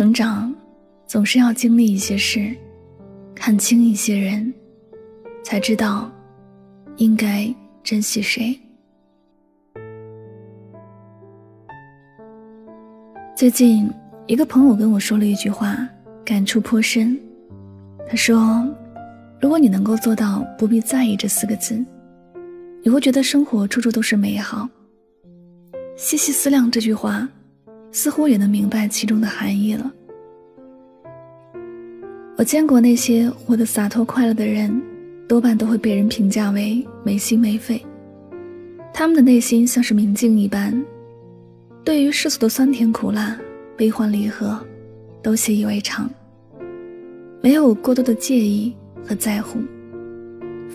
成长总是要经历一些事，看清一些人，才知道应该珍惜谁。最近，一个朋友跟我说了一句话，感触颇深。他说：“如果你能够做到不必在意这四个字，你会觉得生活处处都是美好。”细细思量这句话，似乎也能明白其中的含义了。我见过那些活得洒脱快乐的人，多半都会被人评价为没心没肺。他们的内心像是明镜一般，对于世俗的酸甜苦辣、悲欢离合，都习以为常。没有过多的介意和在乎，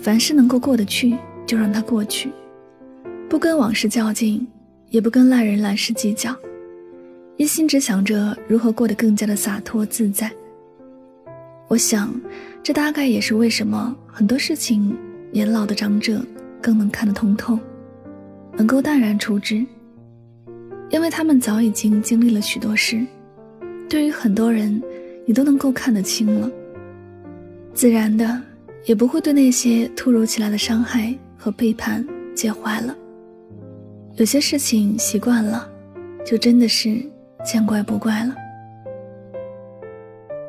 凡事能够过得去就让它过去，不跟往事较劲，也不跟烂人烂事计较，一心只想着如何过得更加的洒脱自在。我想，这大概也是为什么很多事情年老的长者更能看得通透，能够淡然处之，因为他们早已经经历了许多事，对于很多人。你都能够看得清了，自然的也不会对那些突如其来的伤害和背叛介怀了。有些事情习惯了，就真的是见怪不怪了。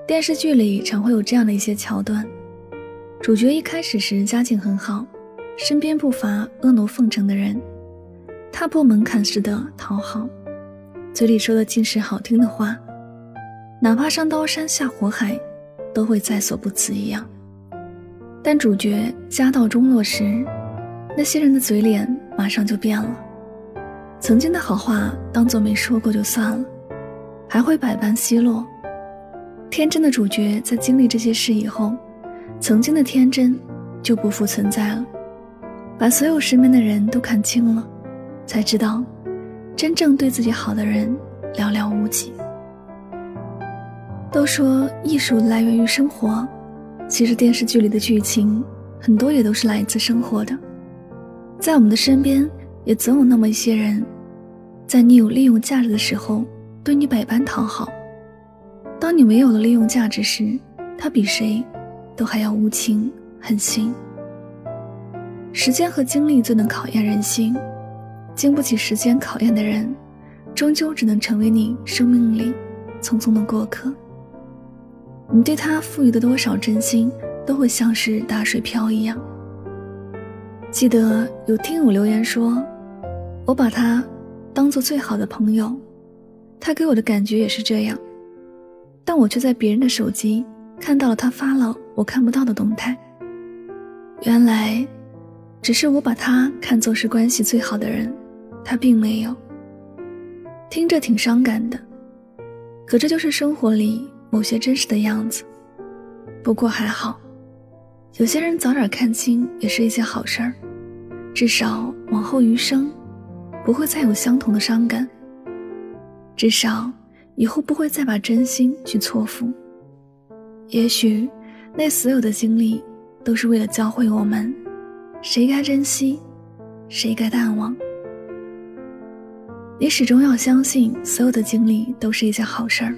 电视剧里常会有这样的一些桥段：主角一开始时家境很好，身边不乏婀娜奉承的人，踏破门槛似的讨好，嘴里说的尽是好听的话。哪怕上刀山下火海，都会在所不辞一样。但主角家道中落时，那些人的嘴脸马上就变了。曾经的好话当做没说过就算了，还会百般奚落。天真的主角在经历这些事以后，曾经的天真就不复存在了。把所有身边的人都看清了，才知道，真正对自己好的人寥寥无几。都说艺术来源于生活，其实电视剧里的剧情很多也都是来自生活的。在我们的身边，也总有那么一些人，在你有利用价值的时候，对你百般讨好；当你没有了利用价值时，他比谁都还要无情狠心。时间和精力最能考验人心，经不起时间考验的人，终究只能成为你生命里匆匆的过客。你对他赋予的多少真心，都会像是打水漂一样。记得有听友留言说：“我把他当做最好的朋友，他给我的感觉也是这样。但我却在别人的手机看到了他发了我看不到的动态。原来，只是我把他看作是关系最好的人，他并没有。听着挺伤感的，可这就是生活里。”某些真实的样子，不过还好，有些人早点看清也是一件好事儿，至少往后余生，不会再有相同的伤感。至少以后不会再把真心去错付。也许那所有的经历，都是为了教会我们，谁该珍惜，谁该淡忘。你始终要相信，所有的经历都是一件好事儿。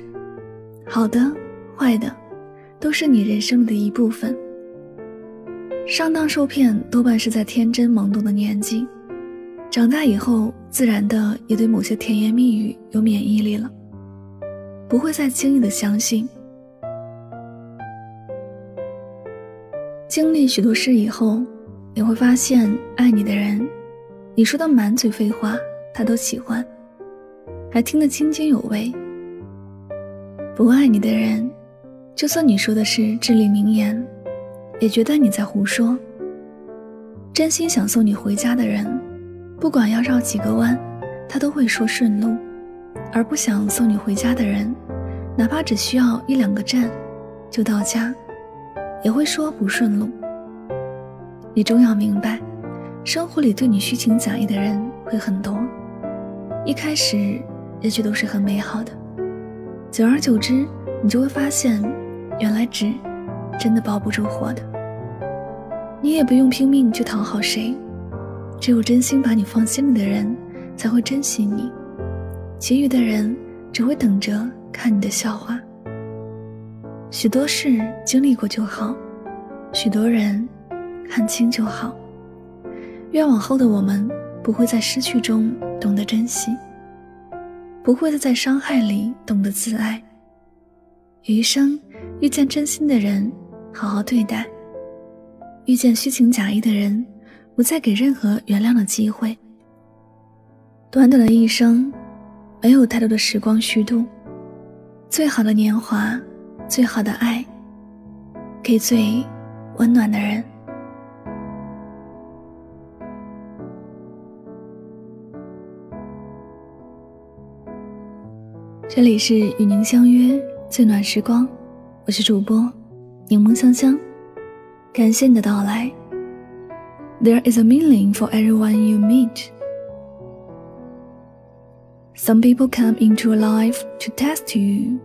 好的，坏的，都是你人生的一部分。上当受骗多半是在天真懵懂的年纪，长大以后自然的也对某些甜言蜜语有免疫力了，不会再轻易的相信。经历许多事以后，你会发现，爱你的人，你说的满嘴废话，他都喜欢，还听得津津有味。不爱你的人，就算你说的是至理名言，也觉得你在胡说。真心想送你回家的人，不管要绕几个弯，他都会说顺路；而不想送你回家的人，哪怕只需要一两个站就到家，也会说不顺路。你终要明白，生活里对你虚情假意的人会很多，一开始也许都是很美好的。久而久之，你就会发现，原来纸真的包不住火的。你也不用拼命去讨好谁，只有真心把你放心里的人才会珍惜你，其余的人只会等着看你的笑话。许多事经历过就好，许多人看清就好。愿往后的我们不会在失去中懂得珍惜，不会再在伤害里懂得自爱。余生遇见真心的人，好好对待；遇见虚情假意的人，不再给任何原谅的机会。短短的一生，没有太多的时光虚度。最好的年华，最好的爱，给最温暖的人。这里是与您相约最暖时光，我是主播柠檬香香，感谢你的到来。There is a meaning for everyone you meet. Some people come into your life to test you,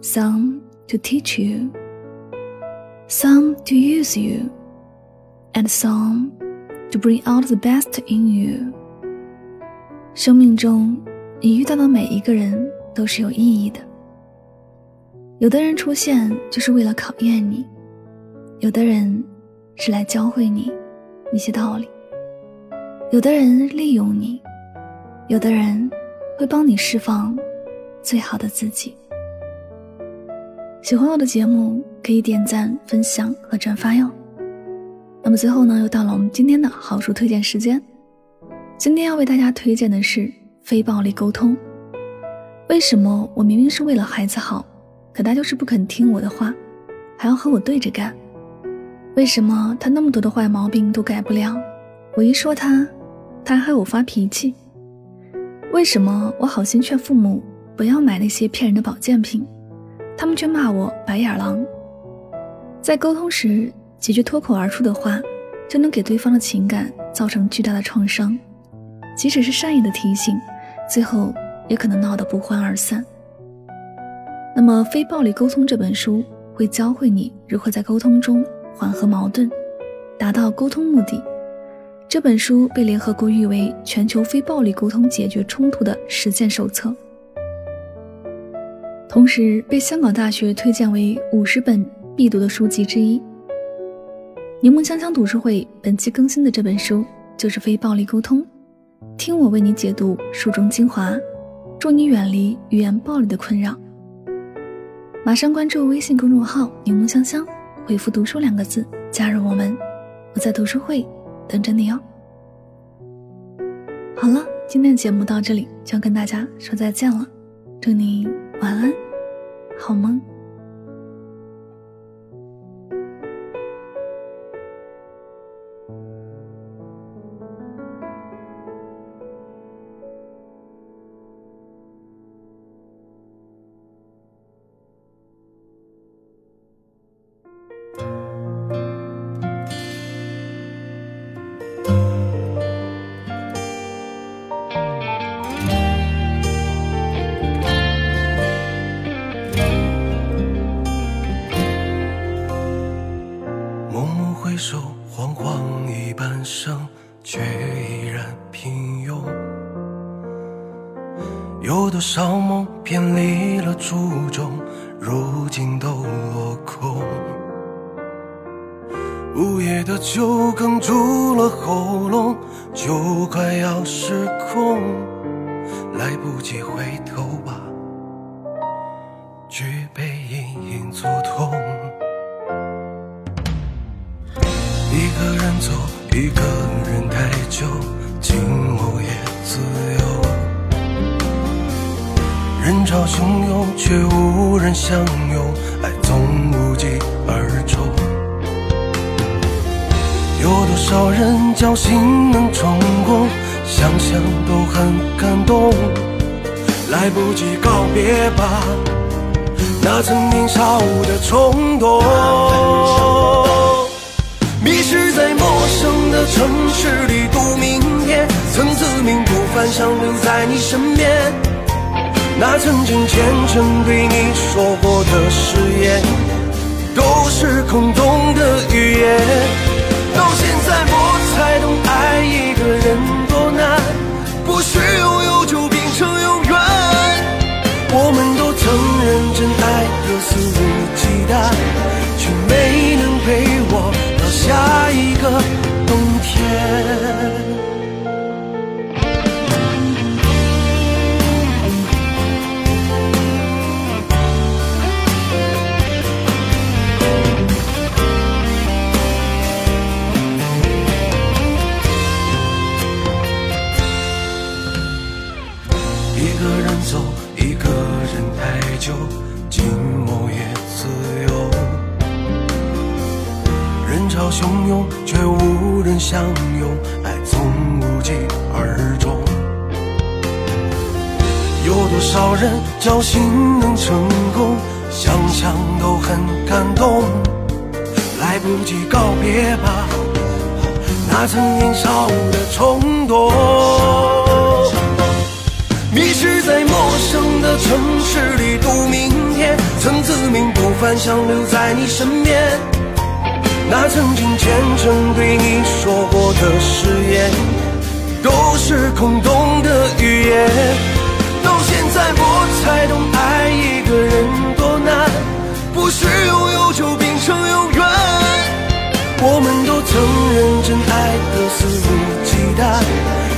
some to teach you, some to use you, and some to bring out the best in you. 生命中，你遇到的每一个人都是有意义的。有的人出现就是为了考验你，有的人是来教会你 一些道理，有的人利用你，有的人。会帮你释放最好的自己。喜欢我的节目，可以点赞、分享和转发哟。那么最后呢，又到了我们今天的好书推荐时间。今天要为大家推荐的是非暴力沟通。为什么我明明是为了孩子好，可他就是不肯听我的话，还要和我对着干？为什么他那么多的坏毛病都改不了，我一说他，他还和我发脾气？为什么我好心劝父母不要买那些骗人的保健品，他们却骂我白眼狼？在沟通时，几句脱口而出的话，就能给对方的情感造成巨大的创伤。即使是善意的提醒，最后也可能闹得不欢而散。那么，《非暴力沟通》这本书会教会你如何在沟通中缓和矛盾，达到沟通目的。这本书被联合国誉为全球非暴力沟通解决冲突的实践手册，同时被香港大学推荐为五十本必读的书籍之一。柠檬香香读书会本期更新的这本书就是《非暴力沟通》，听我为你解读书中精华，助你远离语言暴力的困扰。马上关注微信公众号“柠檬香香”，回复“读书”两个字加入我们，我在读书会。等着你哦。好了，今天的节目到这里就要跟大家说再见了，祝你晚安，好梦。平庸有多少梦偏离了初衷，如今都落空。午夜的酒哽住了喉咙，就快要失控，来不及回头吧，举杯隐隐作痛。一个人走，一个人太久，寂寞也自由。人潮汹涌，却无人相拥，爱总无疾而终。有多少人侥幸能成功，想想都很感动。来不及告别吧，那曾年少的冲动。迷失在陌生的城市里度明，曾自命不凡，想留在你身边。那曾经虔诚对你说过的誓言，都是空洞的语言。疾而终。有多少人侥幸能成功，想想都很感动。来不及告别吧，那曾年少的冲动。迷失在陌生的城市里度明天，曾自命不凡，想留在你身边。那曾经虔诚对你说过的誓言，都是空洞的语言。到现在我才懂，爱一个人多难，不是拥有就变成永远。我们都曾认真爱得肆无忌惮，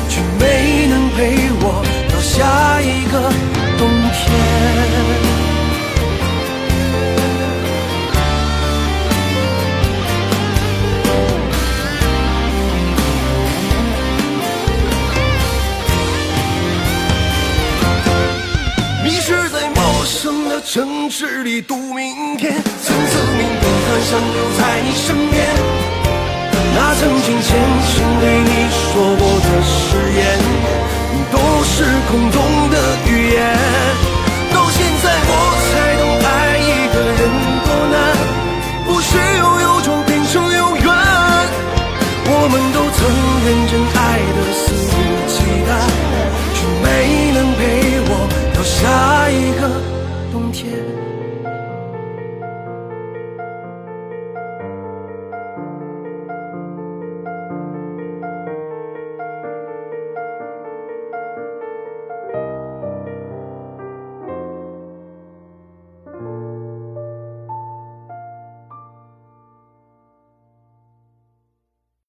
却没能陪我到下一个冬天。城市里度明天，曾自命不凡，想留在你身边。那曾经虔诚对你说过的誓言，都是空洞的语言。到现在我才懂，爱一个人多难，不是拥有就变成永远。我们都曾认真爱得肆无忌惮，却没能陪我到下一个冬天。